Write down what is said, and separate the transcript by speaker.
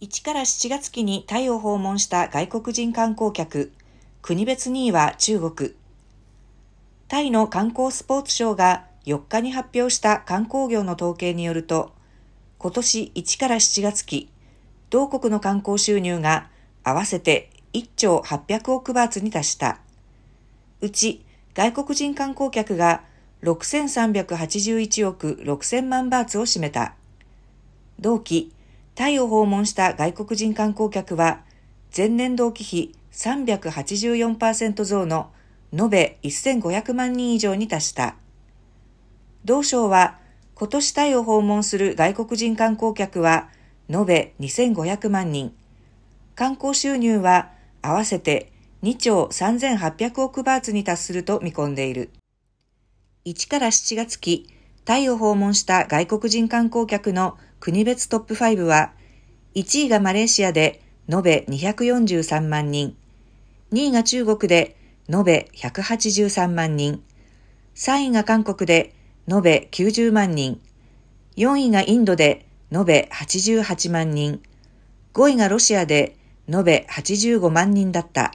Speaker 1: 1から7月期にタイを訪問した外国人観光客、国別2位は中国。タイの観光スポーツ省が4日に発表した観光業の統計によると、今年1から7月期、同国の観光収入が合わせて1兆800億バーツに達した。うち外国人観光客が6381億6000万バーツを占めた。同期、タイを訪問した外国人観光客は、前年同期比384%増の延べ1500万人以上に達した。同省は、今年タイを訪問する外国人観光客は、延べ2500万人。観光収入は合わせて2兆3800億バーツに達すると見込んでいる。1から7月期、タイを訪問した外国人観光客の国別トップ5は、1位がマレーシアで延べ243万人、2位が中国で延べ183万人、3位が韓国で延べ90万人、4位がインドで延べ88万人、5位がロシアで延べ85万人だった。